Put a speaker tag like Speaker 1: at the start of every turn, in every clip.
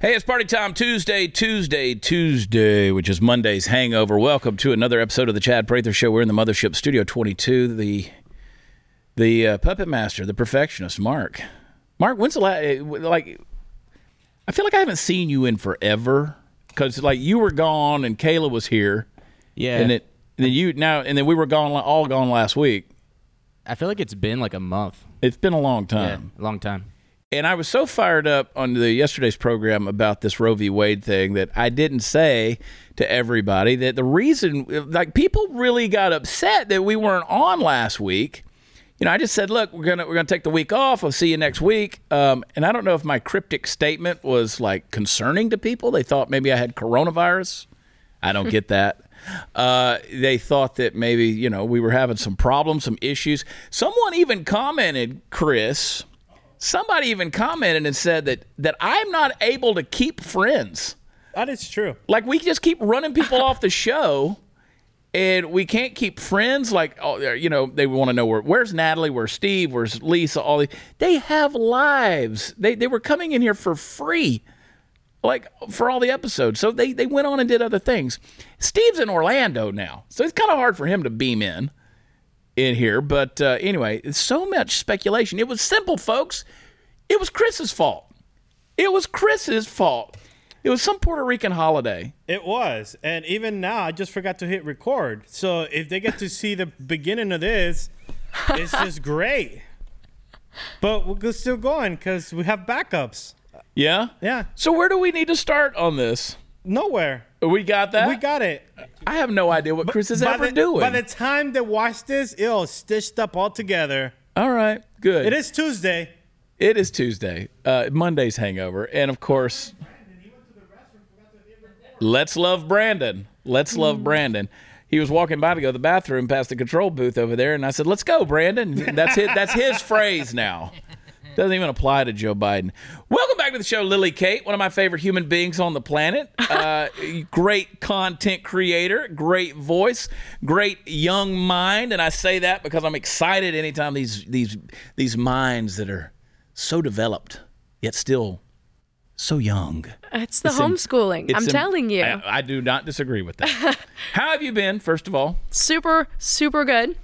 Speaker 1: Hey, it's party time Tuesday, Tuesday, Tuesday, which is Monday's hangover. Welcome to another episode of the Chad Prather Show. We're in the Mothership Studio 22. The the uh, puppet master, the perfectionist, Mark. Mark, when's the last? Like, I feel like I haven't seen you in forever because like you were gone and Kayla was here,
Speaker 2: Yeah.
Speaker 1: and it and then you now and then we were gone all gone last week.
Speaker 2: I feel like it's been like a month.
Speaker 1: It's been a long time.
Speaker 2: a long time.
Speaker 1: And I was so fired up on the yesterday's program about this Roe v. Wade thing that I didn't say to everybody that the reason, like, people really got upset that we weren't on last week. You know, I just said, look, we're gonna we're gonna take the week off. I'll see you next week. Um, and I don't know if my cryptic statement was like concerning to people. They thought maybe I had coronavirus. I don't get that. Uh, they thought that maybe you know we were having some problems, some issues. Someone even commented, Chris. Somebody even commented and said that that I'm not able to keep friends.
Speaker 3: That is true.
Speaker 1: Like we just keep running people off the show, and we can't keep friends. Like oh, you know, they want to know where where's Natalie, where's Steve, where's Lisa. All the, they have lives. They they were coming in here for free, like for all the episodes. So they they went on and did other things. Steve's in Orlando now, so it's kind of hard for him to beam in in here. But uh, anyway, it's so much speculation. It was simple, folks. It was Chris's fault. It was Chris's fault. It was some Puerto Rican holiday.
Speaker 3: It was. And even now, I just forgot to hit record. So if they get to see the beginning of this, it's just great. But we're still going because we have backups.
Speaker 1: Yeah?
Speaker 3: Yeah.
Speaker 1: So where do we need to start on this?
Speaker 3: Nowhere.
Speaker 1: We got that?
Speaker 3: We got it.
Speaker 1: I have no idea what Chris is ever
Speaker 3: the,
Speaker 1: doing.
Speaker 3: By the time they watch this, it'll stitched up all together.
Speaker 1: All right, good.
Speaker 3: It is Tuesday.
Speaker 1: It is Tuesday. Uh, Monday's hangover. And of course, let's love Brandon. Let's love Brandon. He was walking by to go to the bathroom past the control booth over there, and I said, "Let's go, Brandon." That's his, that's his phrase now. Doesn't even apply to Joe Biden. Welcome back to the show, Lily Kate, one of my favorite human beings on the planet. Uh, great content creator, great voice, great young mind, and I say that because I'm excited anytime these these these minds that are so developed yet still so young.
Speaker 4: It's the
Speaker 1: It's
Speaker 4: homeschooling. Im- telling you.
Speaker 1: I, I do not disagree with that. How have you been? First of all,
Speaker 4: super, super good.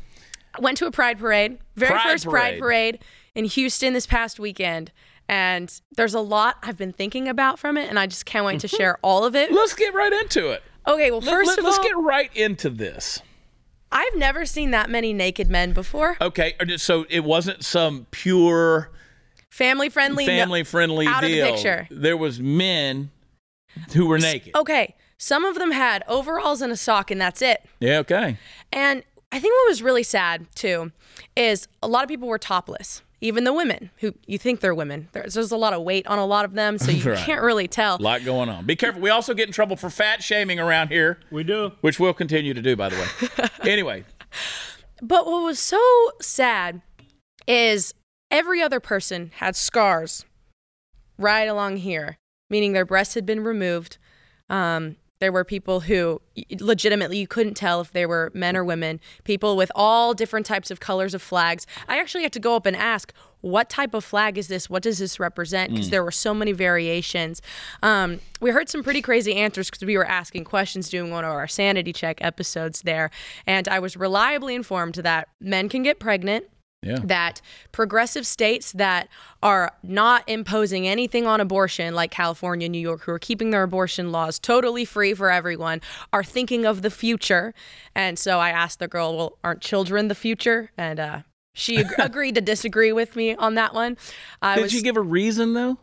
Speaker 4: Went to a pride parade, very
Speaker 1: Pride
Speaker 4: first
Speaker 1: parade.
Speaker 4: pride parade in Houston this past weekend. And there's a lot I've been thinking about from it, and I just can't wait to mhm. share all of it.
Speaker 1: let's get right into it.
Speaker 4: Okay, well,
Speaker 1: Let-
Speaker 4: first
Speaker 1: let,
Speaker 4: of
Speaker 1: us
Speaker 4: all,
Speaker 1: get right into this.
Speaker 4: I've never seen that many naked men before.
Speaker 1: Okay, uh, so it wasn't some pure
Speaker 4: Family friendly.
Speaker 1: family friendly
Speaker 4: out of the picture.
Speaker 1: There was men who were naked.
Speaker 4: Okay, some of them had overalls and a sock, and that's it.
Speaker 1: Yeah, okay.
Speaker 4: And I think what was really sad too is a lot of people were topless. Even the women who you think they're women. There's, there's a lot of weight on a lot of them, so you
Speaker 1: Right.
Speaker 4: can't really tell.
Speaker 1: A lot going on. Be careful. We also get in trouble for fat shaming around here,
Speaker 3: We do.
Speaker 1: which we'll continue to do, by the way. anyway,
Speaker 4: But what was so sad is every other person had scars right along here, meaning their breasts had been removed. Um, there were people who legitimately you couldn't tell if they were men or women, people with all different types of colors of flags. I actually had to go up and ask, what type of flag is this? What does this represent? Because there were so many variations. Um, we heard some pretty crazy answers because we were asking questions doing one of our sanity check episodes there. And I was reliably informed that men can get pregnant
Speaker 1: yeah.
Speaker 4: that progressive states that are not imposing anything on abortion, like California, New York, who are keeping their abortion laws totally free for everyone, are thinking of the future. And so I asked the girl, "Well, aren't children the future?" And uh, she ag- agreed to disagree with me on that one. I
Speaker 1: Did
Speaker 4: was
Speaker 1: you give a reason though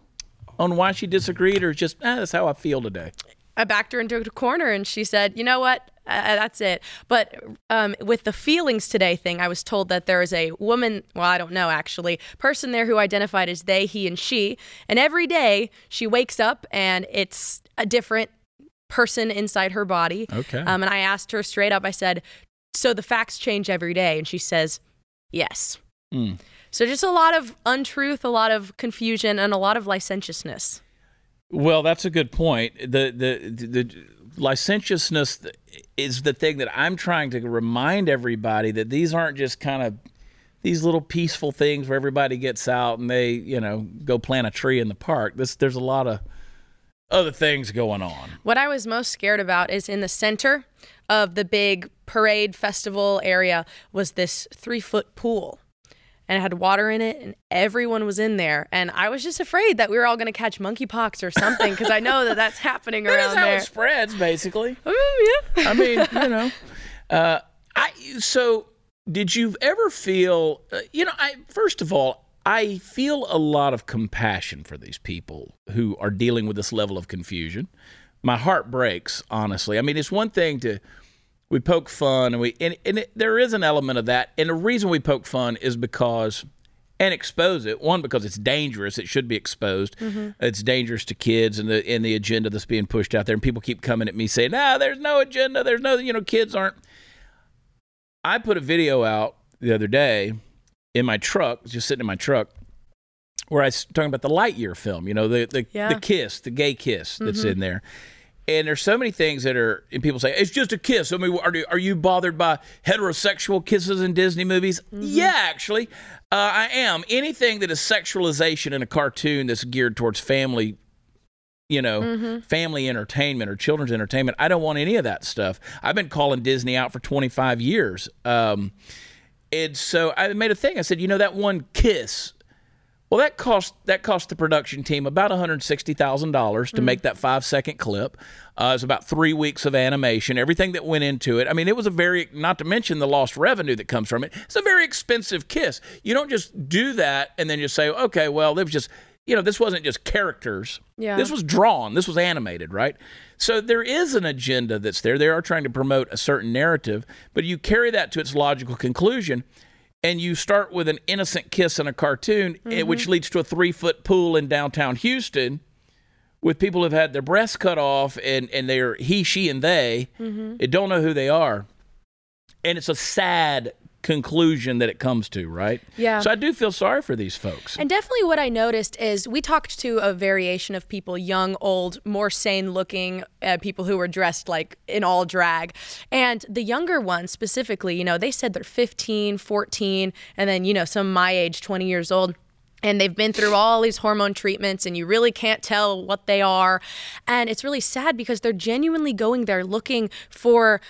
Speaker 1: on why she disagreed, or just ah, that's how I feel today?
Speaker 4: I backed her into a corner and she said, "You know what? Uh, that's it." But um, with the feelings today thing, I was told that there is a woman. Well, I don't know actually, person there who identified as they, he, and she, and every day she wakes up and it's a different person inside her body.
Speaker 1: Okay.
Speaker 4: Um, and I asked her straight up. I said, "So the facts change every day?" And she says, "Yes."
Speaker 1: Mm.
Speaker 4: So just a lot of untruth, a lot of confusion, and a lot of licentiousness.
Speaker 1: Well, that's a good point. The the the licentiousness is the thing that I'm trying to remind everybody that these aren't just kind of these little peaceful things where everybody gets out and they, you know, go plant a tree in the park. This there's a lot of other things going on.
Speaker 4: What I was most scared about is in the center of the big parade festival area was this three foot pool. And it had water in it, and everyone was in there. And I was just afraid that we were all going to catch monkeypox or something because I know that that's happening
Speaker 1: That
Speaker 4: around
Speaker 1: how
Speaker 4: there.
Speaker 1: it spreads, basically.
Speaker 4: Oh, yeah.
Speaker 1: I mean, you know, uh, I so did you ever feel? Uh, you know, I first of all, I feel a lot of compassion for these people who are dealing with this level of confusion. My heart breaks, honestly. I mean, it's one thing to we poke fun and we and, and it, there is an element of that, and the reason we poke fun is because and expose it. One, because it's dangerous; it should be exposed. Mm-hmm. It's dangerous to kids and the and the agenda that's being pushed out there. And people keep coming at me saying, "No, there's no agenda. There's no, you know, kids aren't." I put a video out the other day in my truck, just sitting in my truck, where I was talking about the Lightyear film. You know, the the,
Speaker 4: Yeah.
Speaker 1: the kiss, the gay kiss that's mm-hmm. in there. And there's so many things that are, and people say it's just a kiss. I mean, are you, are you bothered by heterosexual kisses in Disney movies? Yeah, actually, uh, I am. Anything that is sexualization in a cartoon that's geared towards family, you know, family entertainment or children's entertainment, I don't want any of that stuff. I've been calling Disney out for 25 years. Um, and so I made a thing. I said, you know, that one kiss. Well, that cost that cost the production team about one hundred sixty thousand dollars to make that five second clip. Uh, it was about three weeks of animation, everything that went into it. I mean, it was a very not to mention the lost revenue that comes from it. It's a very expensive kiss. You don't just do that and then just say, okay, well, it was just you know, this wasn't just characters.
Speaker 4: Yeah.
Speaker 1: This was drawn. This was animated, right? So there is an agenda that's there. They are trying to promote a certain narrative, but you carry that to its logical conclusion and you start with an innocent kiss in a cartoon, eh, which leads to a three foot pool in downtown Houston with people who've had their breasts cut off and, and they're he, she, and they. And don't know who they are. And it's a sad conclusion that it comes to, right?
Speaker 4: Yeah.
Speaker 1: So I do feel sorry for these folks.
Speaker 4: And definitely what I noticed is we talked to a variation of people, young, old, more sane looking uh, people who were dressed like in all drag. And the younger ones specifically, you know, they said they're 15, 14, and then, you know, some my age, 20 years old. And they've been through all these hormone treatments, and you really can't tell what they are. And it's really sad because they're genuinely going there looking for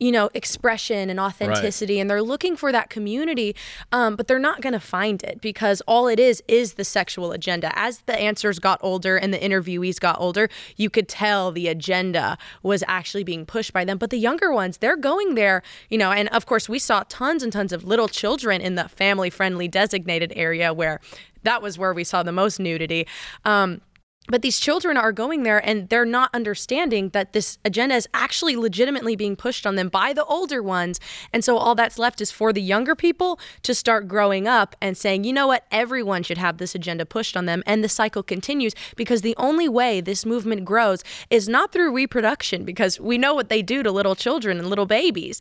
Speaker 4: you know, expression and authenticity, and they're looking for that community, um, but they're not going to find it because all it is is the sexual agenda. As the answers got older and the interviewees got older, you could tell the agenda was actually being pushed by them. But the younger ones, they're going there, you know, and of course, we saw tons and tons of little children in the family friendly designated area where that was where we saw the most nudity. Um, but these children are going there and they're not understanding that this agenda is actually legitimately being pushed on them by the older ones. And so all that's left is for the younger people to start growing up and saying, you know what, everyone should have this agenda pushed on them. And the cycle continues because the only way this movement grows is not through reproduction, because we know what they do to little children and little babies.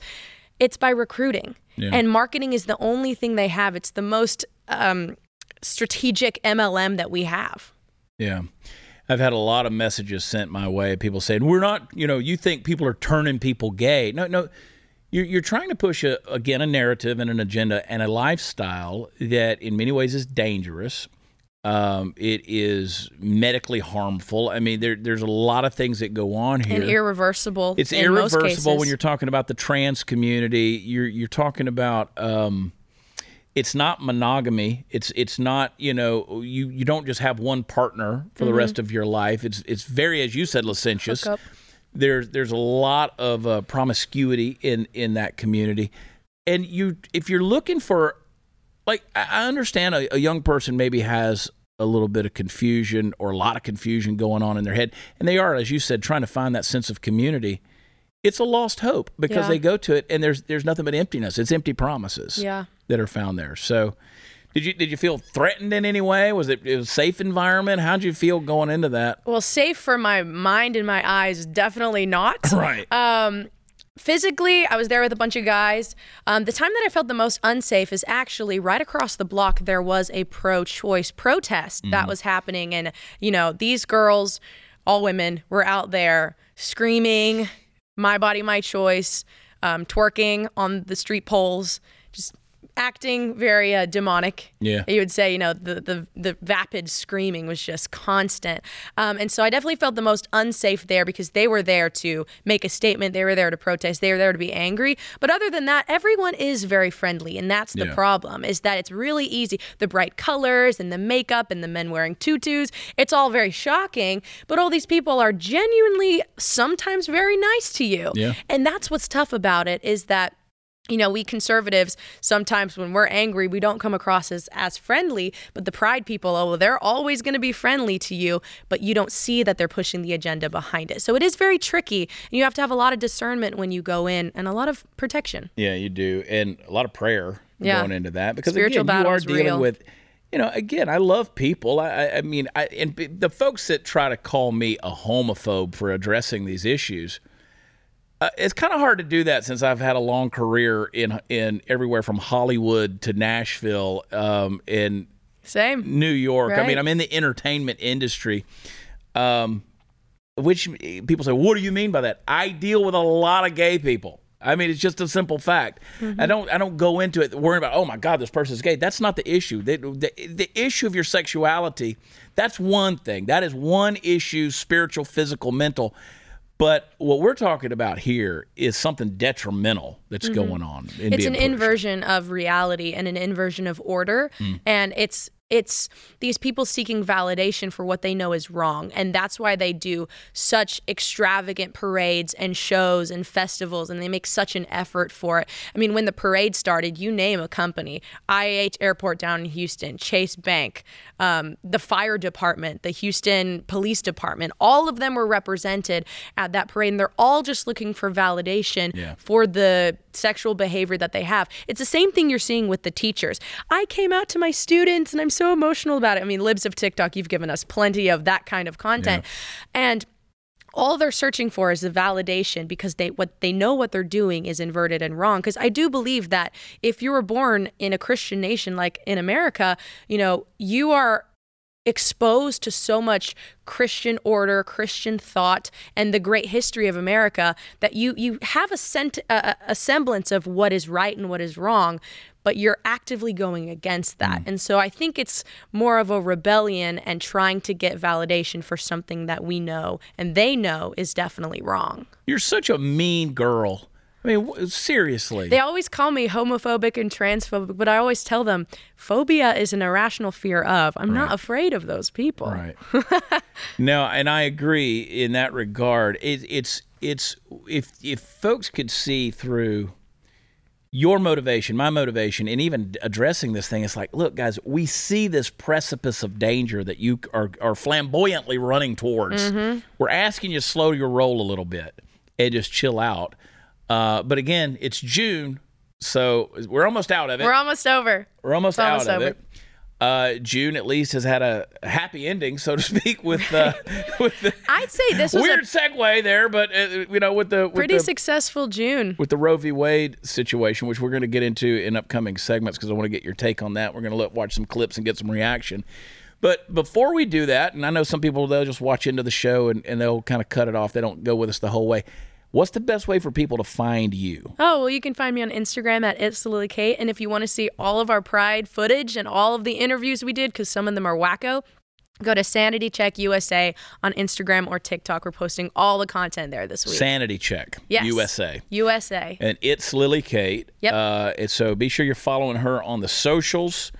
Speaker 4: It's by recruiting.
Speaker 1: Yeah.
Speaker 4: And marketing is the only thing they have. It's the most um, strategic MLM that we have.
Speaker 1: Yeah. I've had a lot of messages sent my way. People saying, "We're not, you know, you think people are turning people gay." No, no. You're, you're trying to push a, again a narrative and an agenda and a lifestyle that, in many ways, is dangerous. Um, it is medically harmful. I mean, there, there's a lot of things that go on here.
Speaker 4: And irreversible.
Speaker 1: it's irreversible when you're talking about the trans community. You're you're talking about um, it's not monogamy. It's it's not you know you you don't just have one partner for the rest of your life. It's it's very as you said licentious. There's there's a lot of uh, promiscuity in in that community, and you if you're looking for like I I understand a, a young person maybe has a little bit of confusion or a lot of confusion going on in their head, and they are, as you said, trying to find that sense of community. It's a lost hope because
Speaker 4: Yeah.
Speaker 1: they go to it and there's there's nothing but emptiness. It's empty promises
Speaker 4: Yeah.
Speaker 1: That are found there. So, did you did you feel threatened in any way? Was it, it was a safe environment? How'd you feel going into that?
Speaker 4: Well, safe for my mind and my eyes, definitely not.
Speaker 1: Right.
Speaker 4: Um, physically, I was there with a bunch of guys. Um, the time that I felt the most unsafe is actually right across the block. There was a pro-choice protest that was happening, and you know these girls, all women, were out there screaming, "My body, my choice," um, twerking on the street poles, just acting very uh, demonic.
Speaker 1: Yeah.
Speaker 4: you would say, you know, the the the vapid screaming was just constant, um, and so I definitely felt the most unsafe there because they were there to make a statement, they were there to protest, they were there to be angry. But other than that, everyone is very friendly, and that's the
Speaker 1: Yeah.
Speaker 4: problem is that it's really easy. The bright colors and the makeup and the men wearing tutus, it's all very shocking. But all these people are genuinely sometimes very nice to you,
Speaker 1: Yeah.
Speaker 4: and that's what's tough about it is that you know, we conservatives sometimes when we're angry, we don't come across as as friendly. But the pride people, oh, well, they're always going to be friendly to you, but you don't see that they're pushing the agenda behind it. So it is very tricky. And you have to have a lot of discernment when you go in, and a lot of protection.
Speaker 1: Yeah, you do, and a lot of prayer
Speaker 4: Yeah.
Speaker 1: going into that because
Speaker 4: Spiritual
Speaker 1: again, you are dealing
Speaker 4: real.
Speaker 1: with. You know, again, I love people. I, I, I mean, I, and the folks that try to call me a homophobe for addressing these issues, uh, it's kind of hard to do that since I've had a long career in in everywhere from Hollywood to Nashville, um, in
Speaker 4: Same.
Speaker 1: New York. I mean, I'm in the entertainment industry. Um, which people say, what do you mean by that? I deal with a lot of gay people. I mean, it's just a simple fact. I don't. I don't go into it worrying about. Oh my God, this person's gay. That's not the issue. The, the, the issue of your sexuality. That's one thing. That is one issue: spiritual, physical, mental. But what we're talking about here is something detrimental that's mm-hmm. going on.
Speaker 4: it's an
Speaker 1: pushed.
Speaker 4: inversion of reality and an inversion of order mm. and it's it's these people seeking validation for what they know is wrong and that's why they do such extravagant parades and shows and festivals and they make such an effort for it i mean when the parade started you name a company iah airport down in houston chase bank um, the fire department the houston police department all of them were represented at that parade and they're all just looking for validation
Speaker 1: Yeah.
Speaker 4: for the sexual behavior that they have. It's the same thing you're seeing with the teachers. I came out to my students and I'm so emotional about it. I mean, Libs of TikTok, you've given us plenty of that kind of content. And all they're searching for is the validation because they what they know what they're doing is inverted and wrong because I do believe that if you were born in a Christian nation like in America, you know, you are exposed to so much Christian order, Christian thought, and the great history of America that you you have a, sent, a, a semblance of what is right and what is wrong, but you're actively going against that. Mm. And so I think it's more of a rebellion and trying to get validation for something that we know and they know is definitely wrong.
Speaker 1: You're such a mean girl. I mean, seriously.
Speaker 4: They always call me homophobic and transphobic, but I always tell them phobia is an irrational fear of. I'm not afraid of those people.
Speaker 1: Right. no, and I agree in that regard. It, it's it's if if folks could see through your motivation, my motivation, and even addressing this thing, it's like, look, guys, we see this precipice of danger that you are, are flamboyantly running towards. Mm-hmm. We're asking you to slow your roll a little bit and just chill out. Uh, but again, it's June, so we're almost out of it.
Speaker 4: We're almost over.
Speaker 1: We're almost
Speaker 4: It's
Speaker 1: out
Speaker 4: almost
Speaker 1: of
Speaker 4: over.
Speaker 1: it. Uh, June at least has had a happy ending, so to speak, with uh, with the
Speaker 4: I'd say this was
Speaker 1: weird
Speaker 4: a
Speaker 1: segue there, but uh, you know, with the with
Speaker 4: pretty
Speaker 1: the,
Speaker 4: successful June.
Speaker 1: with the Roe v. Wade situation, which we're going to get into in upcoming segments because I want to get your take on that. We're going to let, watch some clips and get some reaction. But before we do that, and I know some people they'll just watch into the show and, and they'll kind of cut it off. They don't go with us the whole way. What's the best way for people to find you?
Speaker 4: Oh, well, you can find me on Instagram at It's Lily Kate. And if you want to see all of our Pride footage and all of the interviews we did, because some of them are wacko, go to Sanity Check USA on Instagram or TikTok. We're posting all the content there this week.
Speaker 1: Sanity Check
Speaker 4: Yes.
Speaker 1: USA.
Speaker 4: USA.
Speaker 1: and it's Lily Kate.
Speaker 4: Yep.
Speaker 1: Uh, and so be sure you're following her on the socials.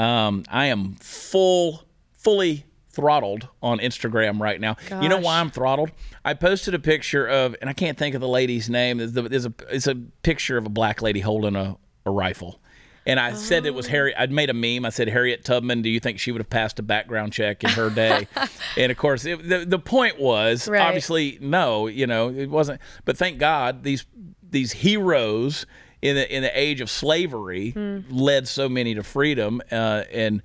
Speaker 1: Um, I am full, fully throttled on Instagram right now. You know why I'm throttled? I posted a picture of, and I can't think of the lady's name. There's, there's a, it's a picture of a black lady holding a, a rifle. And I said it was Harry. I'd made a meme. I said, Harriet Tubman, do you think she would have passed a background check in her day? and of course, it, the, the point was
Speaker 4: Right.
Speaker 1: obviously no, you know, it wasn't. But thank God these these heroes in the in the age of slavery
Speaker 4: Hmm.
Speaker 1: led so many to freedom. Uh, and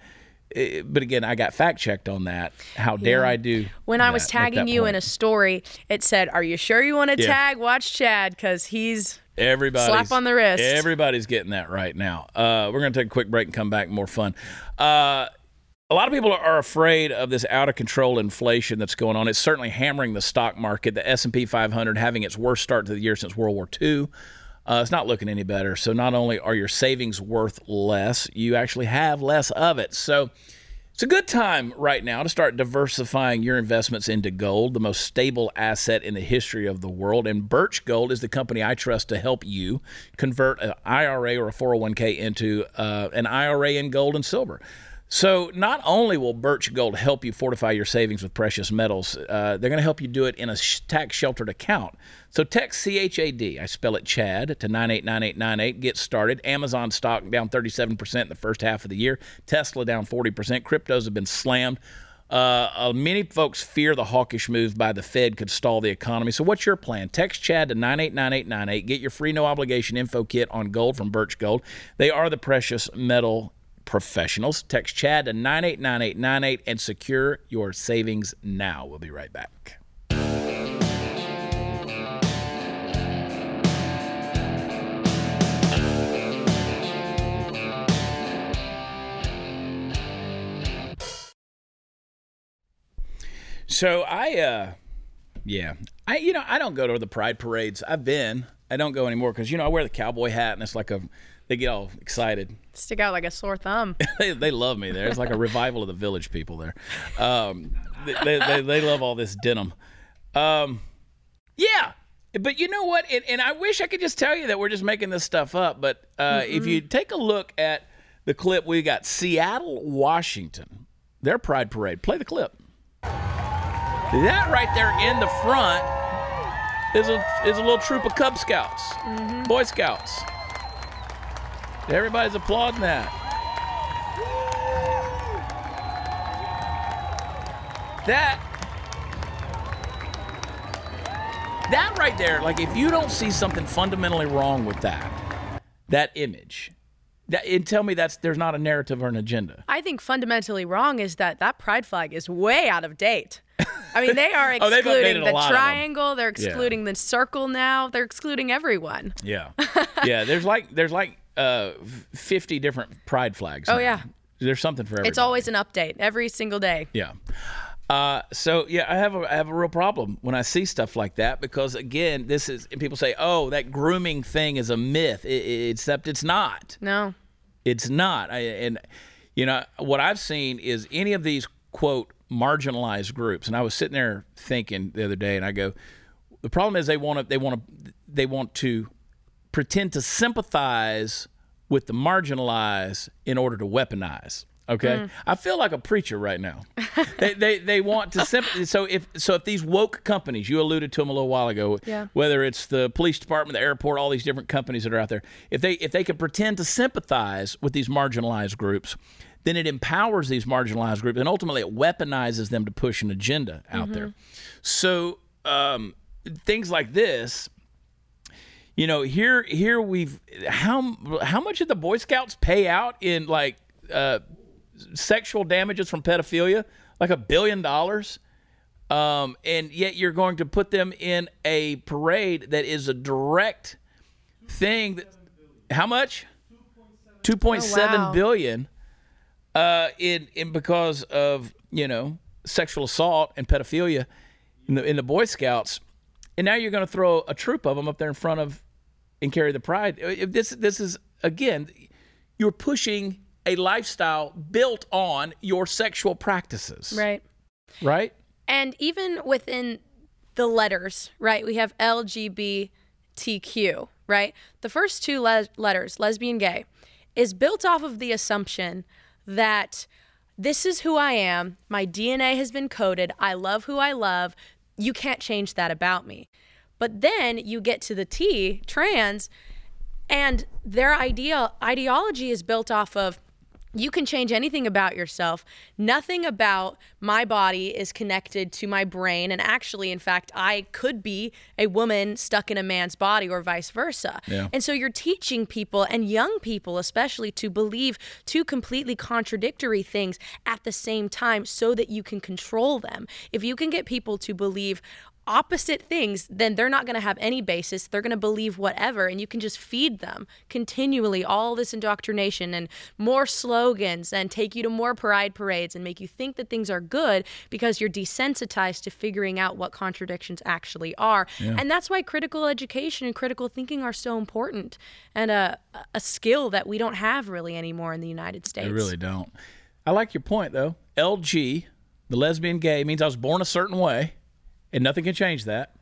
Speaker 1: eh, but again, I got fact checked on that. How dare I do?
Speaker 4: When I was tagging
Speaker 1: that
Speaker 4: you in a story, it said, Are you sure you want to
Speaker 1: Yeah.
Speaker 4: tag? Watch Chad, because he's.
Speaker 1: Everybody's
Speaker 4: Slap on the wrist.
Speaker 1: Everybody's getting that right now. Uh, we're going to take a quick break and come back. More fun. Uh, a lot of people are afraid of this out of control inflation that's going on. It's certainly hammering the stock market. The S and P 500 having its worst start to the year since World War II. Uh, it's not looking any better. So not only are your savings worth less, you actually have less of it. So it's a good time right now to start diversifying your investments into gold, the most stable asset in the history of the world. And Birch Gold is the company I trust to help you convert an IRA or a 401k into uh, an IRA in gold and silver. So, not only will Birch Gold help you fortify your savings with precious metals, uh, they're going to help you do it in a sh- tax sheltered account. So, text CHAD, I spell it Chad, to 989898. Get started. Amazon stock down 37% in the first half of the year, Tesla down 40%. Cryptos have been slammed. Uh, uh, many folks fear the hawkish move by the Fed could stall the economy. So, what's your plan? Text Chad to 989898. Get your free no obligation info kit on gold from Birch Gold. They are the precious metal professionals. Text Chad to 989898 and secure your savings now. We'll be right back. So I uh yeah. I you know, I don't go to the pride parades. I've been. I don't go anymore cuz you know, I wear the cowboy hat and it's like a they get all excited.
Speaker 4: Stick out like a sore thumb.
Speaker 1: they, they love me there. It's like a revival of the village people there. Um, they, they, they, love all this denim. Um, yeah. But you know what? And, and, I wish I could just tell you that we're just making this stuff up. But uh, if you take a look at the clip, we got Seattle, Washington, their pride parade. Play the clip. That right there in the front is a, is a little troop of Cub Scouts, mm-hmm. Boy Scouts. Everybody's applauding that. That that right there, like if you don't see something fundamentally wrong with that, that image, that and tell me that's there's not a narrative or an agenda.
Speaker 4: I think fundamentally wrong is that that pride flag is way out of date. I mean, they are oh, excluding oh, the triangle. They're excluding yeah. the circle now. They're excluding everyone.
Speaker 1: Yeah, yeah. There's like there's like uh, 50 different pride flags.
Speaker 4: Oh, now. yeah.
Speaker 1: There's something for everybody.
Speaker 4: It's always an update every single day.
Speaker 1: Yeah. Uh, so yeah, I have a I have a real problem when I see stuff like that because again, this is and people say, "Oh, that grooming thing is a myth," it, it, except it's not.
Speaker 4: No,
Speaker 1: it's not. I, and you know what I've seen is any of these quote marginalized groups, and I was sitting there thinking the other day, and I go, the problem is they want to they want to they want to pretend to sympathize with the marginalized in order to weaponize. Okay, mm. I feel like a preacher right now. they, they they want to sympathize. So if so, if these woke companies, you alluded to them a little while ago,
Speaker 4: yeah.
Speaker 1: whether it's the police department, the airport, all these different companies that are out there, if they if they can pretend to sympathize with these marginalized groups, then it empowers these marginalized groups, and ultimately it weaponizes them to push an agenda out mm-hmm. there. So um, things like this you know, here here we've how how much did the Boy Scouts pay out in like uh, sexual damages from pedophilia? Like a billion dollars. Um, and yet you're going to put them in a parade that is a direct thing. That, how much? Two point seven oh, billion. Uh, in in because of you know sexual assault and pedophilia in the in the Boy Scouts, and now you're going to throw a troop of them up there in front of and carry the pride. Uh, this this is again, you're pushing a lifestyle built on your sexual practices.
Speaker 4: Right.
Speaker 1: Right.
Speaker 4: And even within the letters, right? We have LGBTQ, right? The first two le- letters, lesbian, gay, is built off of the assumption that this is who I am. My DNA has been coded. I love who I love. You can't change that about me. But then you get to the T, trans, and their idea ideology is built off of you can change anything about yourself. Nothing about my body is connected to my brain. And actually, in fact, I could be a woman stuck in a man's body or vice versa.
Speaker 1: Yeah.
Speaker 4: And so you're teaching people and young people, especially, to believe two completely contradictory things at the same time so that you can control them. If you can get people to believe, opposite things, then they're not going to have any basis. They're going to believe whatever, and you can just feed them continually all this indoctrination and more slogans and take you to more pride parades and make you think that things are good because you're desensitized to figuring out what contradictions actually are. And that's why critical education and critical thinking are so important and a, a skill that we don't have really anymore in the United States.
Speaker 1: They really don't. I like your point though. LG, the lesbian gay, means I was born a certain way, and nothing can change that.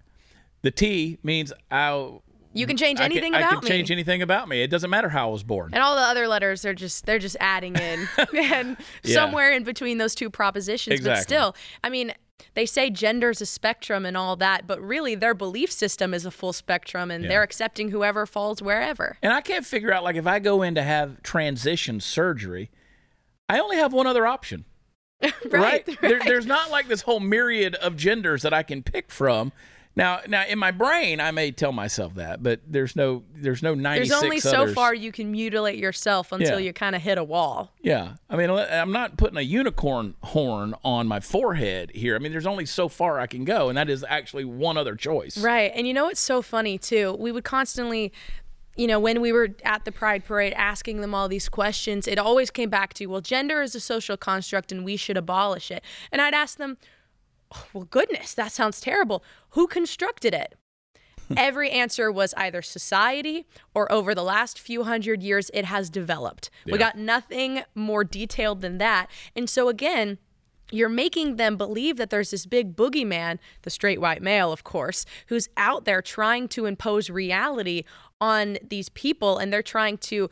Speaker 1: The T means I.
Speaker 4: You can change
Speaker 1: I
Speaker 4: anything
Speaker 1: can, I
Speaker 4: about
Speaker 1: can change
Speaker 4: me.
Speaker 1: anything about me. It doesn't matter how I was born.
Speaker 4: And all the other letters are just they're just adding in and
Speaker 1: Yeah.
Speaker 4: somewhere in between those two propositions. But
Speaker 1: Exactly.
Speaker 4: still, I mean, they say gender's a spectrum and all that, but really their belief system is a full spectrum and
Speaker 1: Yeah.
Speaker 4: they're accepting whoever falls wherever.
Speaker 1: And I can't figure out like if I go in to have transition surgery, I only have one other option.
Speaker 4: Right.
Speaker 1: There, there's not like this whole myriad of genders that I can pick from. Now, now in my brain, I may tell myself that, but there's no, there's no 96
Speaker 4: There's only so
Speaker 1: others.
Speaker 4: far you can mutilate yourself until
Speaker 1: Yeah.
Speaker 4: you kind of hit a wall.
Speaker 1: Yeah, I mean, I'm not putting a unicorn horn on my forehead here. I mean, there's only so far I can go, and that is actually one other choice.
Speaker 4: Right. And you know what's so funny too? We would constantly you know, when we were at the Pride Parade asking them all these questions, it always came back to, well, gender is a social construct and we should abolish it. And I'd ask them, "Oh, well, goodness, that sounds terrible. Who constructed it? Every answer was either society or over the last few hundred years, it has developed. We got nothing more detailed than that. And so, again, you're making them believe that there's this big boogeyman, the straight white male, of course, who's out there trying to impose reality on these people, and they're trying to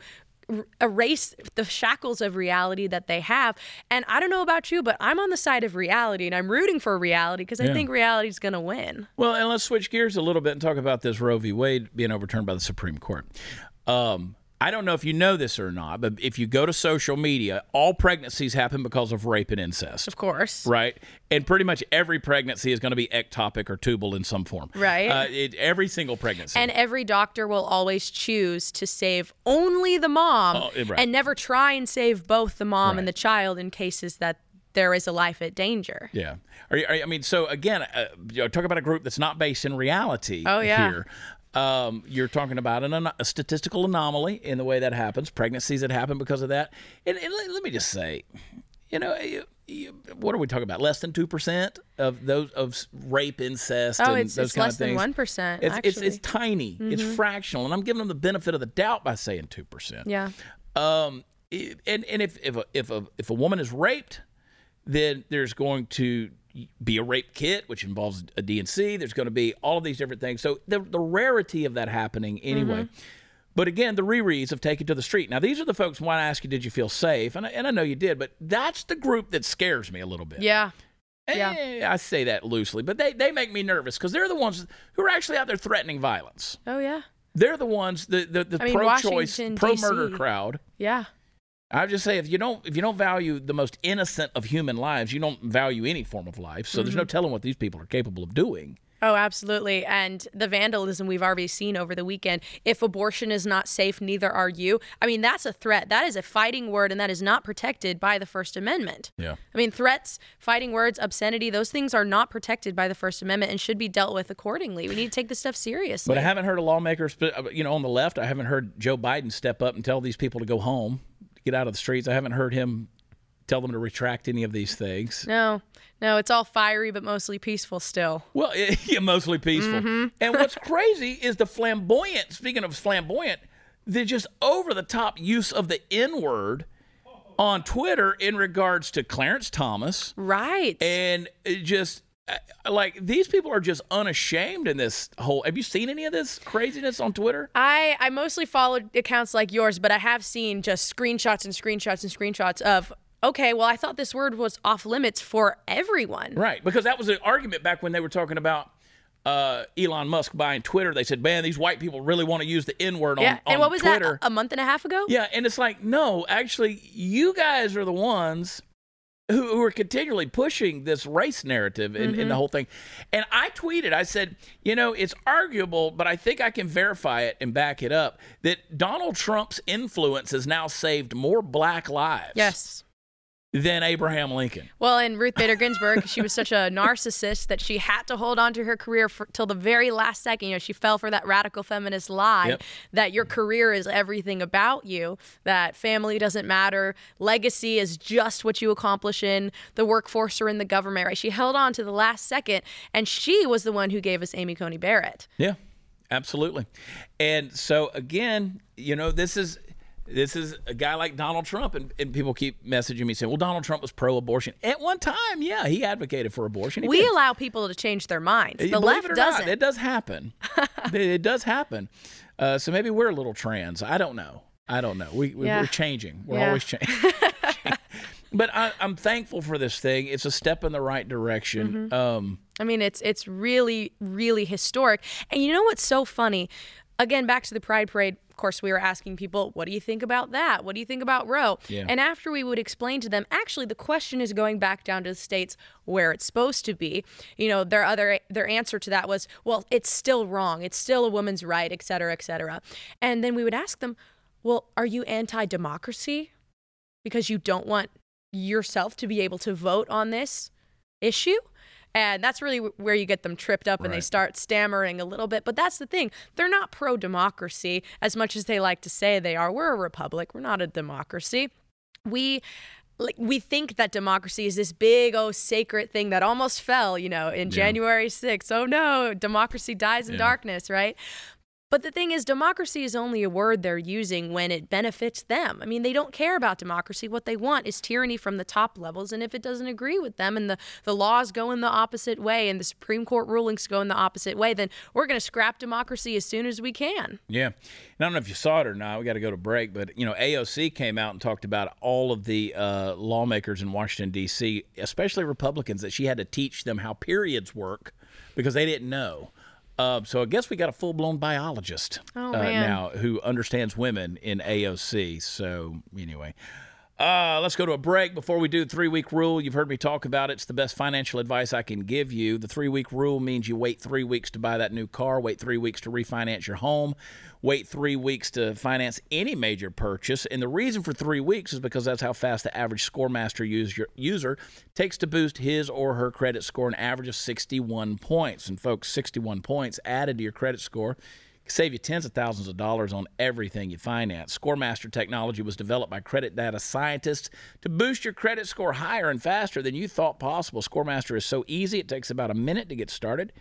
Speaker 4: erase the shackles of reality that they have. And I don't know about you, but I'm on the side of reality, and I'm rooting for reality because I
Speaker 1: Yeah.
Speaker 4: think reality's going to win.
Speaker 1: Well, and let's switch gears a little bit and talk about this Roe v. Wade being overturned by the Supreme Court. Um, I don't know if you know this or not, but if you go to social media, all pregnancies happen because of rape and incest.
Speaker 4: Of course.
Speaker 1: Right, and pretty much every pregnancy is going to be ectopic or tubal in some form.
Speaker 4: Right.
Speaker 1: uh, it, every single pregnancy.
Speaker 4: And every doctor will always choose to save only the mom
Speaker 1: Oh, right.
Speaker 4: and never try and save both the mom and the child in cases that there is a life at danger.
Speaker 1: Yeah. Are you, are you- I mean, so again, uh, you know, talk about a group that's not based in reality.
Speaker 4: Oh, yeah.
Speaker 1: Here, um, you're talking about an, a statistical anomaly in the way that happens, pregnancies that happen because of that. And, and let, let me just say, you know, you, you, what are we talking about? Less than two percent of those of rape, incest,
Speaker 4: Oh,
Speaker 1: and
Speaker 4: it's-
Speaker 1: those
Speaker 4: it's
Speaker 1: kind
Speaker 4: less than 1%,
Speaker 1: It's, it's
Speaker 4: actually.
Speaker 1: it's tiny. It's fractional, and I'm giving them the benefit of the doubt by saying two percent.
Speaker 4: Yeah.
Speaker 1: Um, and and if if a, if a if a woman is raped, then there's going to be a rape kit, which involves a D&C. There's going to be all of these different things. So the the rarity of that happening anyway.
Speaker 4: Mm-hmm.
Speaker 1: But again, the rereads of Take It to the Street. Now, these are the folks when I ask you, did you feel safe? And I, and I know you did, but that's the group that scares me a little bit.
Speaker 4: Yeah.
Speaker 1: Eh,
Speaker 4: yeah.
Speaker 1: I say that loosely, but they, they make me nervous because they're the ones who are actually out there threatening violence.
Speaker 4: Oh, yeah.
Speaker 1: They're the ones, the, the, the
Speaker 4: I mean,
Speaker 1: pro-choice, pro-murder crowd.
Speaker 4: Yeah.
Speaker 1: I just say if you don't if you don't value the most innocent of human lives, you don't value any form of life. So there's no
Speaker 4: Mm-hmm.
Speaker 1: telling what these people are capable of doing.
Speaker 4: Oh, absolutely. And the vandalism we've already seen over the weekend. If abortion is not safe, neither are you. I mean, that's a threat. That is a fighting word, and that is not protected by the First Amendment.
Speaker 1: Yeah.
Speaker 4: I mean, threats, fighting words, obscenity, those things are not protected by the First Amendment and should be dealt with accordingly. We need to take this stuff seriously.
Speaker 1: But I haven't heard a lawmaker, uh, you know, on the left. I haven't heard Joe Biden step up and tell these people to go home, get out of the streets. I haven't heard him tell them to retract any of these things.
Speaker 4: no, no, it's all fiery, but mostly peaceful still.
Speaker 1: Well, yeah, mostly peaceful.
Speaker 4: Mm-hmm.
Speaker 1: And what's crazy is the flamboyant. Speaking of flamboyant, the just over the top use of the N word on Twitter in regards to Clarence Thomas.
Speaker 4: Right.
Speaker 1: and it just like these people are just unashamed in this whole have you seen any of this craziness on twitter
Speaker 4: I, I mostly followed accounts like yours, but I have seen just screenshots and screenshots and screenshots of, okay, well, I thought this word was off limits for everyone.
Speaker 1: right because that was an argument back when they were talking about uh, Elon Musk buying Twitter. They said, "Man, these white people really want to use the N word on,
Speaker 4: Yeah.
Speaker 1: on
Speaker 4: And what was
Speaker 1: Twitter."
Speaker 4: that, a month and a half ago?
Speaker 1: yeah, and it's like, no, actually, you guys are the ones who, who are continually pushing this race narrative in, in the mm-hmm. whole thing. And I tweeted, I said, you know, it's arguable, but I think I can verify it and back it up that Donald Trump's influence has now saved more black lives
Speaker 4: Yes.
Speaker 1: Than Abraham Lincoln.
Speaker 4: Well, and Ruth Bader Ginsburg, she was such a narcissist that she had to hold on to her career for, till the very last second. You know, she fell for that radical feminist lie
Speaker 1: Yep.
Speaker 4: that your career is everything about you, that family doesn't matter, legacy is just what you accomplish in the workforce or in the government, right? She held on to the last second, and she was the one who gave us Amy Coney Barrett.
Speaker 1: Yeah, absolutely. And so again, you know, this is this is a guy like Donald Trump, and, and people keep messaging me saying, "Well, Donald Trump was pro-abortion at one time. Yeah, he advocated for abortion. He
Speaker 4: We
Speaker 1: did.
Speaker 4: allow people to change their minds. The
Speaker 1: Believe
Speaker 4: left
Speaker 1: it or not,
Speaker 4: doesn't.
Speaker 1: it does happen. it, it does happen. Uh, so maybe we're a little trans. I don't know. I don't know. We, we
Speaker 4: Yeah.
Speaker 1: we're changing. We're
Speaker 4: Yeah.
Speaker 1: always changing. but I, I'm thankful for this thing. It's a step in the right direction.
Speaker 4: Mm-hmm.
Speaker 1: Um,
Speaker 4: I mean, it's it's really really historic. And you know what's so funny? Again, back to the Pride Parade. Of course, we were asking people, "What do you think about that? What do you think about Roe?"
Speaker 1: Yeah.
Speaker 4: And after we would explain to them, actually, the question is going back down to the states where it's supposed to be. You know, their other their answer to that was, "Well, it's still wrong. It's still a woman's right, et cetera, et cetera." And then we would ask them, "Well, are you anti-democracy because you don't want yourself to be able to vote on this issue?" And that's really where you get them tripped up and they start stammering a little bit. But that's the thing. They're not pro democracy as much as they like to say they are. We're a republic, we're not a democracy. We like we think that democracy is this big oh sacred thing that almost fell, you know, in January 6th. Oh no, democracy dies in
Speaker 1: Yeah.
Speaker 4: darkness, right? But the thing is, democracy is only a word they're using when it benefits them. I mean, they don't care about democracy. What they want is tyranny from the top levels. And if it doesn't agree with them and the, the laws go in the opposite way and the Supreme Court rulings go in the opposite way, then we're going to scrap democracy as soon as we can.
Speaker 1: Yeah. And I don't know if you saw it or not. We got to go to break, but you know, AOC came out and talked about all of the uh, lawmakers in Washington D.C., especially Republicans, that she had to teach them how periods work because they didn't know. Uh, so I guess we got a full blown biologist
Speaker 4: Oh,
Speaker 1: uh, now who understands women in AOC. So anyway. Uh, let's go to a break before we do the three week rule. You've heard me talk about it. It's the best financial advice I can give you. The three week rule means you wait three weeks to buy that new car, wait three weeks to refinance your home, wait three weeks to finance any major purchase. And the reason for three weeks is because that's how fast the average Scoremaster user, user takes to boost his or her credit score, an average of 61 points. And folks, 61 points added to your credit score save you tens of thousands of dollars on everything you finance. Scoremaster technology was developed by credit data scientists to boost your credit score higher and faster than you thought possible. Scoremaster is so easy, it takes about a minute to get started.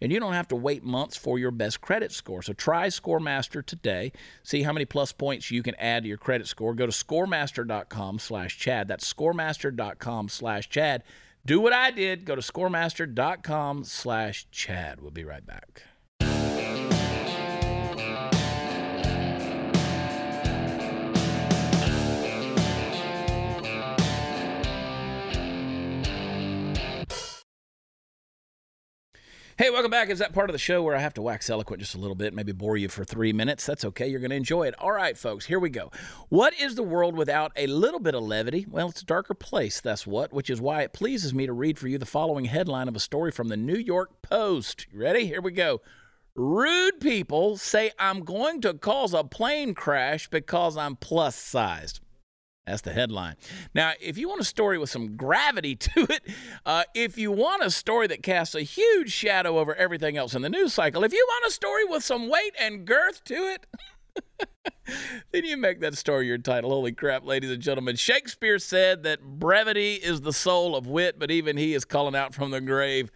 Speaker 1: And you don't have to wait months for your best credit score. So try Scoremaster today. See how many plus points you can add to your credit score. Go to scoremaster.com slash Chad. That's scoremaster.com slash Chad. Do what I did. Go to scoremaster.com slash Chad. We'll be right back. Hey, welcome back. Is that part of the show where I have to wax eloquent just a little bit, maybe bore you for three minutes? That's okay. You're going to enjoy it. All right, folks, here we go. What is the world without a little bit of levity? Well, it's a darker place, that's what, which is why it pleases me to read for you the following headline of a story from the New York Post. You ready? Here we go. Rude people say I'm going to cause a plane crash because I'm plus sized. That's the headline. Now, if you want a story with some gravity to it, uh, if you want a story that casts a huge shadow over everything else in the news cycle, if you want a story with some weight and girth to it, then you make that story your title. Holy crap, ladies and gentlemen. Shakespeare said that brevity is the soul of wit, but even he is calling out from the grave,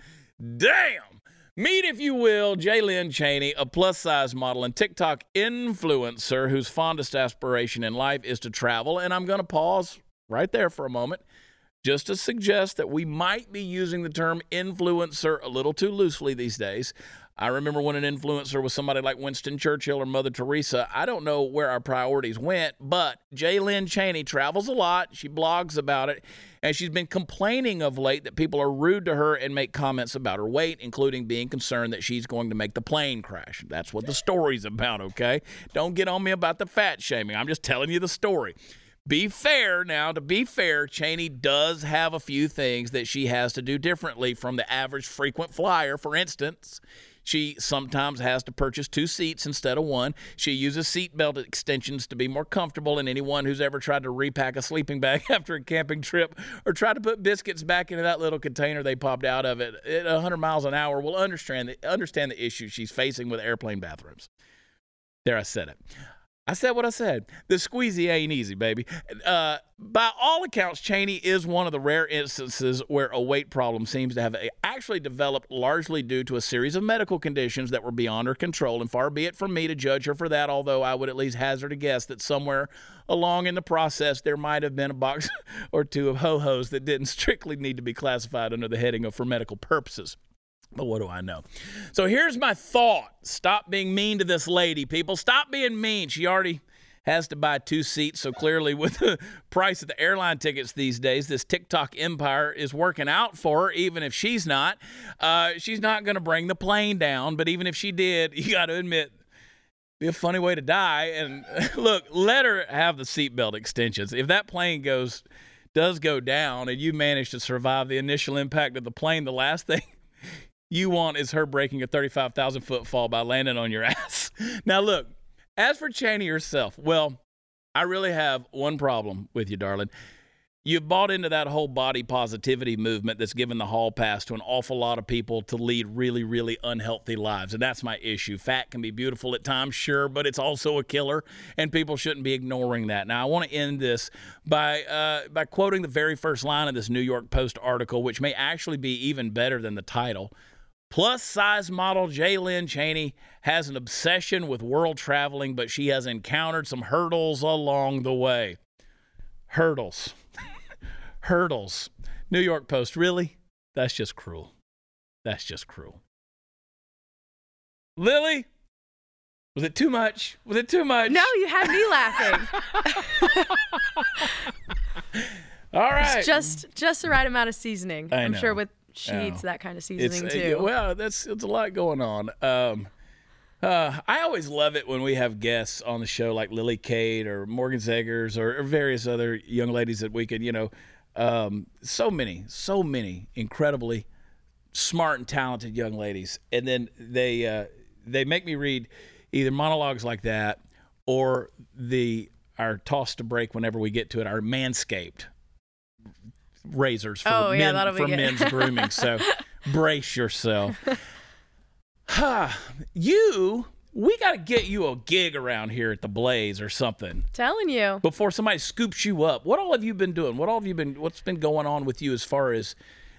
Speaker 1: damn! Meet, if you will, Jaylyn Cheney, a plus size model and TikTok influencer whose fondest aspiration in life is to travel. And I'm going to pause right there for a moment just to suggest that we might be using the term influencer a little too loosely these days. I remember when an influencer was somebody like Winston Churchill or Mother Teresa. I don't know where our priorities went, but Jaylyn Cheney travels a lot. She blogs about it, and she's been complaining of late that people are rude to her and make comments about her weight, including being concerned that she's going to make the plane crash. That's what the story's about, okay? Don't get on me about the fat shaming. I'm just telling you the story. Be fair now, to be fair, Chaney does have a few things that she has to do differently from the average frequent flyer. For instance, She sometimes has to purchase two seats instead of one. She uses seatbelt extensions to be more comfortable, and anyone who's ever tried to repack a sleeping bag after a camping trip or tried to put biscuits back into that little container they popped out of it at 100 miles an hour will understand the, understand the issue she's facing with airplane bathrooms. There, I said it. I said what I said. The squeezy ain't easy, baby. Uh, by all accounts, Chaney is one of the rare instances where a weight problem seems to have actually developed largely due to a series of medical conditions that were beyond her control. And far be it from me to judge her for that, although I would at least hazard a guess that somewhere along in the process there might have been a box or two of ho hos that didn't strictly need to be classified under the heading of for medical purposes. But what do I know? So here's my thought. Stop being mean to this lady, people. Stop being mean. She already has to buy two seats. So clearly, with the price of the airline tickets these days, this TikTok empire is working out for her, even if she's not. Uh, she's not going to bring the plane down. But even if she did, you got to admit, be a funny way to die. And look, let her have the seatbelt extensions. If that plane goes does go down and you manage to survive the initial impact of the plane, the last thing you want is her breaking a 35,000 foot fall by landing on your ass. now, look, as for Chaney herself, well, I really have one problem with you, darling. You've bought into that whole body positivity movement that's given the hall pass to an awful lot of people to lead really, really unhealthy lives. And that's my issue. Fat can be beautiful at times, sure, but it's also a killer, and people shouldn't be ignoring that. Now, I want to end this by, uh, by quoting the very first line of this New York Post article, which may actually be even better than the title. Plus size model Jaylyn Cheney has an obsession with world traveling, but she has encountered some hurdles along the way. Hurdles. hurdles. New York Post, really? That's just cruel. That's just cruel. Lily, was it too much? Was it too much?
Speaker 4: No, you had me laughing.
Speaker 1: All right.
Speaker 4: It's just just the right amount of seasoning.
Speaker 1: I
Speaker 4: I'm
Speaker 1: know.
Speaker 4: sure with she
Speaker 1: I
Speaker 4: eats that kind of
Speaker 1: It's
Speaker 4: seasoning
Speaker 1: uh,
Speaker 4: too.
Speaker 1: well, that's it's a lot going on. Um, uh, I always love it when we have guests on the show like Lily Kate or Morgan Zegers or, or various other young ladies that we could, you know, um, so many, so many incredibly smart and talented young ladies, and then they uh, they make me read either monologues like that or the our toss to break whenever we get to it, our manscaped razors for
Speaker 4: Oh,
Speaker 1: men
Speaker 4: that'll
Speaker 1: for men's grooming. So brace yourself. You, we got to get you a gig around here at the Blaze or something
Speaker 4: Telling you.
Speaker 1: before somebody scoops you up. What all have you been doing? What all have you been? What's been going on with you as far as?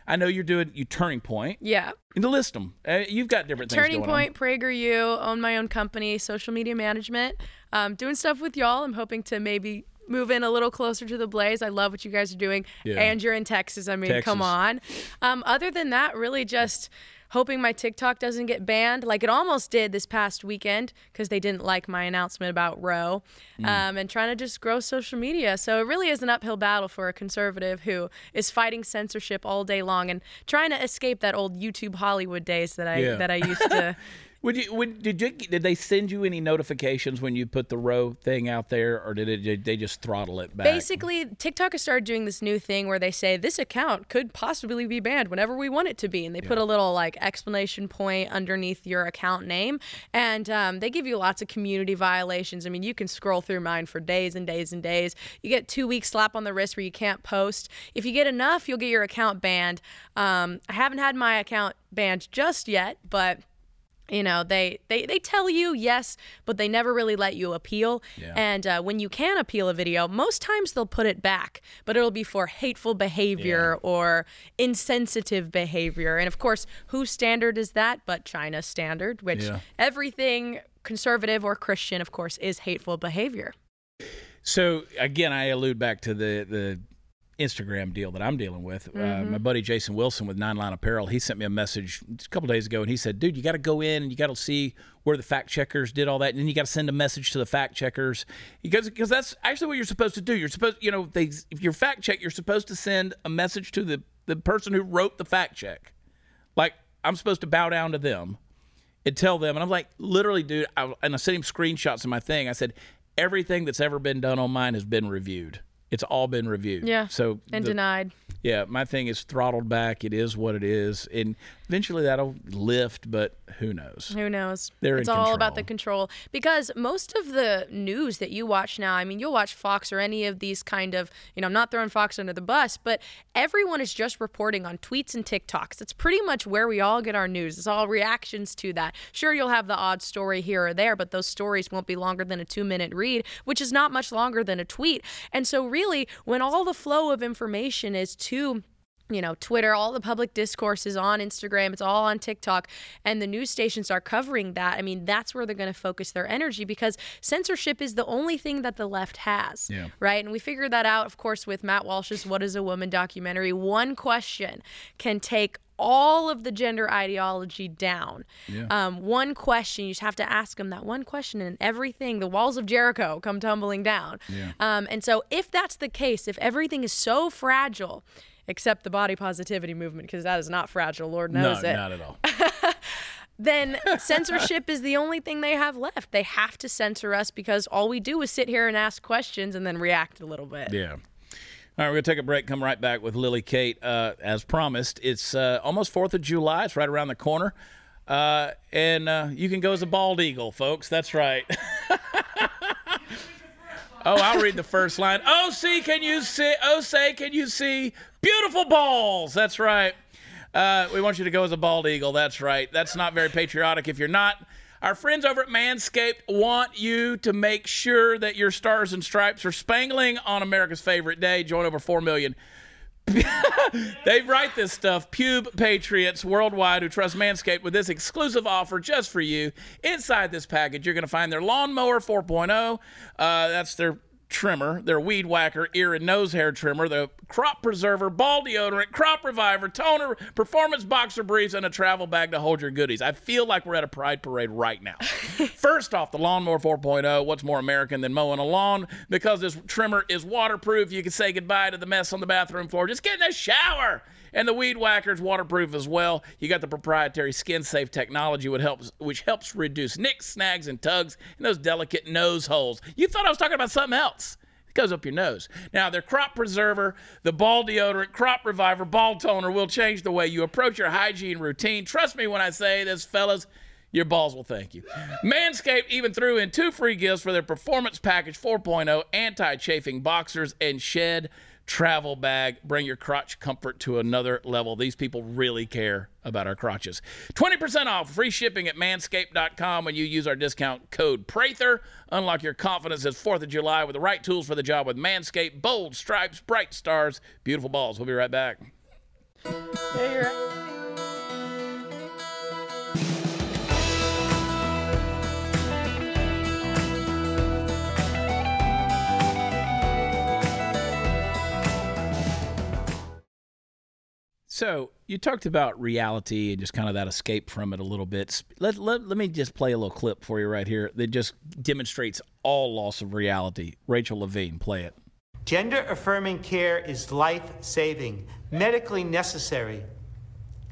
Speaker 1: I know you're doing you Turning Point.
Speaker 4: Yeah.
Speaker 1: And to list them, uh, you've got different things
Speaker 4: Turning Point, PragerU, own my own company, social media management. Um, doing stuff with y'all. I'm hoping to maybe move in a little closer to the Blaze. I love what you guys are doing.
Speaker 1: Yeah.
Speaker 4: And you're in Texas. I mean, come on. Um, other than that, really just hoping my TikTok doesn't get banned like it almost did this past weekend because they didn't like my announcement about Roe
Speaker 1: Mm.
Speaker 4: um, and trying to just grow social media. So it really is an uphill battle for a conservative who is fighting censorship all day long and trying to escape that old YouTube Hollywood days that I
Speaker 1: Yeah.
Speaker 4: that I used to.
Speaker 1: Would you? Would did you? Did they send you any notifications when you put the Roe thing out there, or did it? Did they just throttle it back?
Speaker 4: Basically, TikTok has started doing this new thing where they say this account could possibly be banned whenever we want it to be, and they put a little like explanation point underneath your account name, and um, they give you lots of community violations. I mean, you can scroll through mine for days and days and days. You get two weeks slap on the wrist where you can't post. If you get enough, you'll get your account banned. Um, I haven't had my account banned just yet, but you know they, they they tell you yes but they never really let you appeal
Speaker 1: Yeah.
Speaker 4: and uh, when you can appeal a video most times they'll put it back but it'll be for hateful behavior or insensitive behavior and of course whose standard is that but china's standard which
Speaker 1: Yeah.
Speaker 4: everything conservative or christian of course is hateful behavior
Speaker 1: So again, I allude back to the the Instagram deal that I'm dealing with. Uh, my buddy Jason Wilson with Nine Line Apparel, he sent me a message a couple days ago, and he said, "Dude, you got to go in and you got to see where the fact checkers did all that, and then you got to send a message to the fact checkers because because that's actually what you're supposed to do. You're supposed, you know, they if you're fact check, you're supposed to send a message to the the person who wrote the fact check. Like I'm supposed to bow down to them." and tell them. And I'm like, literally, dude, I, and I sent him screenshots of my thing. I said, everything that's ever been done on mine has been reviewed. It's all been reviewed.
Speaker 4: Yeah,
Speaker 1: So
Speaker 4: and
Speaker 1: the-
Speaker 4: denied
Speaker 1: Yeah, my thing is throttled back. It is what it is, and eventually that'll lift. But who knows?
Speaker 4: Who knows?
Speaker 1: They're
Speaker 4: it's all about the
Speaker 1: control.
Speaker 4: control because most of the news that you watch now, I mean, you'll watch Fox or any of these kind of, you know, I'm not throwing Fox under the bus, but everyone is just reporting on tweets and TikToks. It's pretty much where we all get our news. It's all reactions to that. Sure, you'll have the odd story here or there, but those stories won't be longer than a two minute read, which is not much longer than a tweet. And so, really, when all the flow of information is to you know, Twitter, all the public discourse is on Instagram, it's all on TikTok, and the news stations are covering that. I mean, that's where they're going to focus their energy because censorship is the only thing that the left has,
Speaker 1: Yeah.
Speaker 4: right? And we figured that out, of course, with Matt Walsh's What is a Woman documentary. One question can take all of the gender ideology down.
Speaker 1: Yeah.
Speaker 4: Um, one question, you just have to ask them that one question, and everything, the walls of Jericho come tumbling down.
Speaker 1: Yeah.
Speaker 4: Um, and so, if that's the case, if everything is so fragile, except the body positivity movement, because that is not fragile, Lord
Speaker 1: No,
Speaker 4: knows it, No,
Speaker 1: not at all.
Speaker 4: then censorship is the only thing they have left. They have to censor us because all we do is sit here and ask questions and then react a little bit.
Speaker 1: Yeah. All right, we're going to take a break. Come right back with Lily Kate. Uh, as promised, it's uh, almost 4th of July. It's right around the corner. Uh, and uh, you can go as a bald eagle, folks. That's right. oh, I'll read the first line. Oh, see, can you see? Oh, say, can you see? Beautiful balls. That's right. Uh, we want you to go as a bald eagle. That's right. That's not very patriotic if you're not. Our friends over at Manscaped want you to make sure that your stars and stripes are spangling on America's favorite day. Join over 4 million. they write this stuff. Pube Patriots worldwide who trust Manscaped with this exclusive offer just for you. Inside this package, you're going to find their Lawnmower 4.0. Uh, that's their trimmer, their weed whacker, ear and nose hair trimmer, the crop preserver, ball deodorant, crop reviver, toner, performance boxer briefs, and a travel bag to hold your goodies. I feel like we're at a pride parade right now. First off, the Lawnmower 4.0. What's more American than mowing a lawn? Because this trimmer is waterproof, you can say goodbye to the mess on the bathroom floor. Just get in the shower. And the weed whacker's waterproof as well. You got the proprietary skin safe technology which helps which helps reduce nicks, snags, and tugs in those delicate nose holes. You thought I was talking about something else. It goes up your nose. Now, their crop preserver, the ball deodorant, crop reviver, ball toner will change the way you approach your hygiene routine. Trust me when I say this, fellas. Your balls will thank you. Manscaped even threw in two free gifts for their Performance Package 4.0 anti chafing boxers and shed travel bag. Bring your crotch comfort to another level. These people really care about our crotches. 20% off, free shipping at manscaped.com when you use our discount code PRATHER. Unlock your confidence this 4th of July with the right tools for the job with Manscaped. Bold stripes, bright stars, beautiful balls. We'll be right back. So you talked about reality and just kind of that escape from it a little bit. Let, let, let me just play a little clip for you right here that just demonstrates all loss of reality. Rachel Levine, play it.
Speaker 5: Gender affirming care is life saving, medically necessary,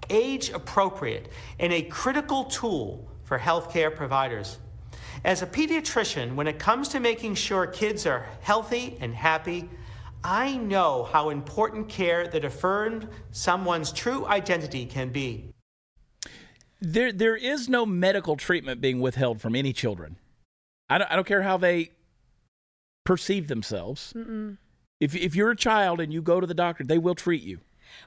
Speaker 5: age appropriate, and a critical tool for healthcare providers. As a pediatrician, when it comes to making sure kids are healthy and happy, I know how important care that affirmed someone's true identity can be.
Speaker 1: There, there is no medical treatment being withheld from any children. I don't, I don't care how they perceive themselves. If, if you're a child and you go to the doctor, they will treat you.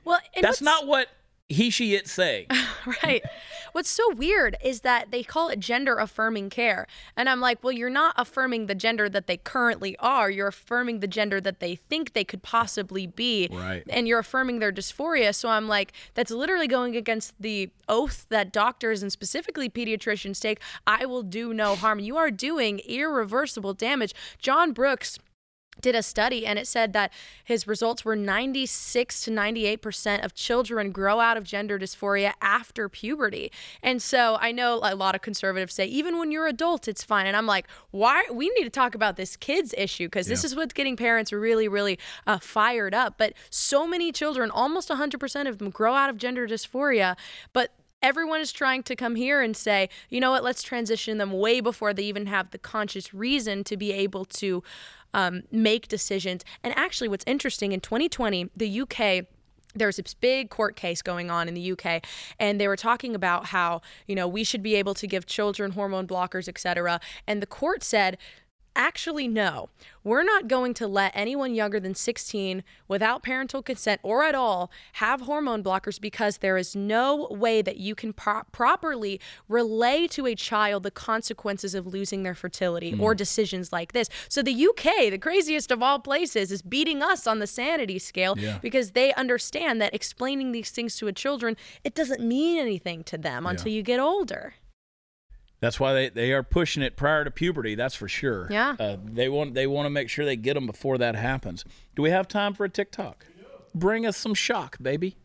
Speaker 4: Well, and
Speaker 1: That's not what he, she, it saying.
Speaker 4: right. What's so weird is that they call it gender affirming care. And I'm like, well, you're not affirming the gender that they currently are. You're affirming the gender that they think they could possibly be.
Speaker 1: Right.
Speaker 4: And you're affirming their dysphoria. So I'm like, that's literally going against the oath that doctors and specifically pediatricians take. I will do no harm. You are doing irreversible damage. John Brooks did a study and it said that his results were 96 to 98% of children grow out of gender dysphoria after puberty. And so I know a lot of conservatives say even when you're adult it's fine and I'm like why we need to talk about this kids issue because this is what's getting parents really really uh, fired up. But so many children almost 100% of them grow out of gender dysphoria but everyone is trying to come here and say, you know what, let's transition them way before they even have the conscious reason to be able to um, make decisions. And actually, what's interesting in 2020, the UK there's this big court case going on in the UK and they were talking about how you know we should be able to give children hormone blockers etc and the court said actually no. We're not going to let anyone younger than 16 without parental consent or at all have hormone blockers because there is no way that you can pro- properly relay to a child the consequences of losing their fertility or mm. decisions like this. So the UK the craziest of all places is beating us on the sanity scale
Speaker 1: Yeah.
Speaker 4: because they understand that explaining these things to a children it doesn't mean anything to them until you get older
Speaker 1: That's why they, they are pushing it prior to puberty. That's for sure.
Speaker 4: Yeah.
Speaker 1: Uh, they want they want to make sure they get them before that happens. Do we have time for a TikTok? Bring us some shock, baby.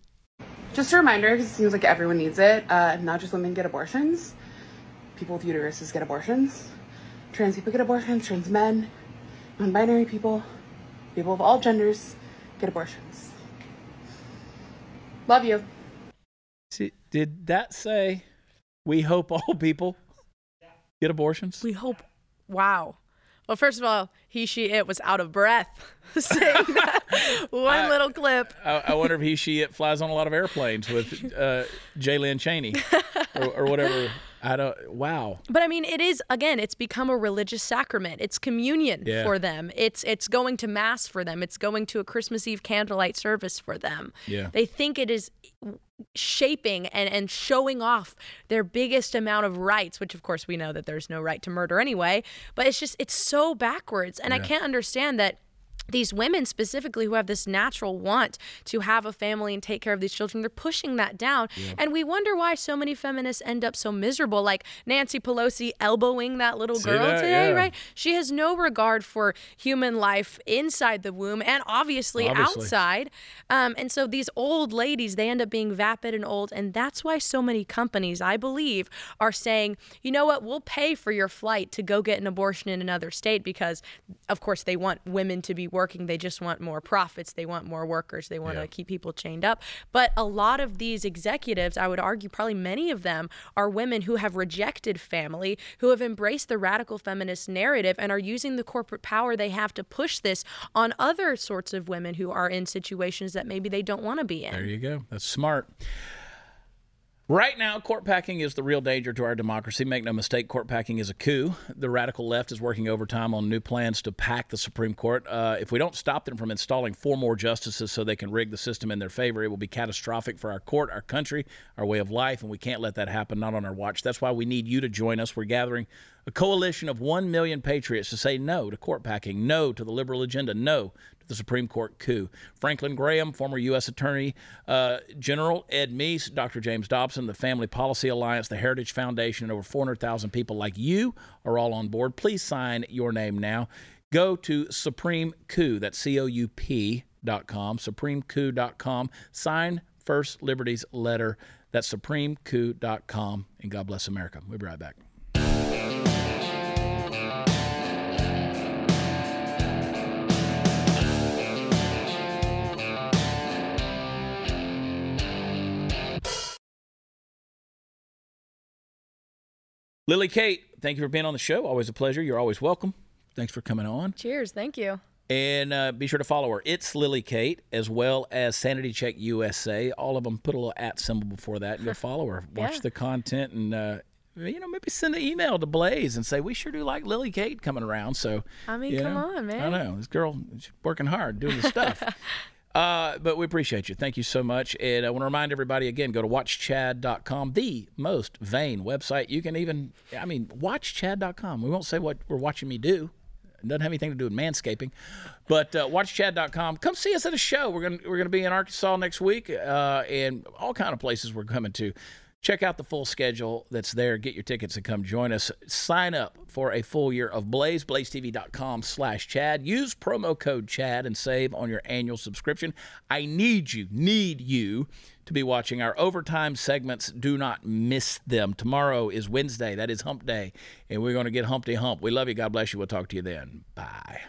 Speaker 6: Just a reminder, because it seems like everyone needs it. Uh, not just women get abortions. People with uteruses get abortions. Trans people get abortions. Trans men, non-binary people, people of all genders get abortions. Love you.
Speaker 1: See, did that say we hope all people get abortions?
Speaker 4: we hope wow well first of all he she it was out of breath saying that one little clip
Speaker 1: I, I wonder if he, she, it flies on a lot of airplanes with uh, Jaylen Cheney or, or whatever. I don't. Wow.
Speaker 4: But I mean, it is again. It's become a religious sacrament. It's communion
Speaker 1: Yeah.
Speaker 4: for them. It's it's going to mass for them. It's going to a Christmas Eve candlelight service for them.
Speaker 1: Yeah.
Speaker 4: They think it is shaping and and showing off their biggest amount of rights, which of course we know that there's no right to murder anyway. But it's just it's so backwards, and I can't understand that these women specifically who have this natural want to have a family and take care of these children they're pushing that down and we wonder why so many feminists end up so miserable like nancy pelosi elbowing that little
Speaker 1: See
Speaker 4: girl
Speaker 1: that?
Speaker 4: today
Speaker 1: Yeah.
Speaker 4: right she has no regard for human life inside the womb and obviously,
Speaker 1: Obviously.
Speaker 4: outside um, and so these old ladies they end up being vapid and old and that's why so many companies i believe are saying you know what we'll pay for your flight to go get an abortion in another state because of course they want women to be working they just want more profits they want more workers they want
Speaker 1: Yeah.
Speaker 4: to keep people chained up but a lot of these executives i would argue probably many of them are women who have rejected family who have embraced the radical feminist narrative and are using the corporate power they have to push this on other sorts of women who are in situations that maybe they don't want to be in
Speaker 1: There you go. That's smart. Right now, court packing is the real danger to our democracy. Make no mistake, court packing is a coup. The radical left is working overtime on new plans to pack the Supreme Court. Uh, if we don't stop them from installing four more justices so they can rig the system in their favor, it will be catastrophic for our court, our country, our way of life, and we can't let that happen, not on our watch. That's why we need you to join us. We're gathering a coalition of 1 million patriots to say no to court packing, no to the liberal agenda, no the Supreme Court coup. Franklin Graham, former U.S. Attorney uh, General Ed Meese, Dr. James Dobson, the Family Policy Alliance, the Heritage Foundation, and over 400,000 people like you are all on board. Please sign your name now. Go to Supreme Coup, that's C O U dot com, supremecoup.com. Sign First Liberty's letter. That's supremecoup.com. And God bless America. We'll be right back. Lily Kate, thank you for being on the show. Always a pleasure. You're always welcome. Thanks for coming on.
Speaker 4: cheers thank you
Speaker 1: And uh, be sure to follow her. It's Lily Kate, as well as Sanity Check USA. All of them put a little at symbol before that. And you'll follow her. Watch
Speaker 4: Yeah.
Speaker 1: the content and, uh, you know, maybe send an email to Blaze and say, we sure do like Lily Kate coming around. So,
Speaker 4: I mean, come
Speaker 1: know,
Speaker 4: on, man.
Speaker 1: I know. This girl, she's working hard, doing the stuff. Uh, but we appreciate you. Thank you so much. And I want to remind everybody again go to watchchad.com, the most vain website. You can even, I mean, watchchad.com. We won't say what we're watching me do. It doesn't have anything to do with manscaping. But uh, watchchad.com. Come see us at a show. We're going to we're gonna be in Arkansas next week uh, and all kind of places we're coming to. Check out the full schedule that's there. Get your tickets and come join us. Sign up for a full year of Blaze, blazetv.com slash Chad. Use promo code Chad and save on your annual subscription. I need you, need you to be watching our overtime segments. Do not miss them. Tomorrow is Wednesday. That is hump day. And we're going to get humpty hump. We love you. God bless you. We'll talk to you then. Bye.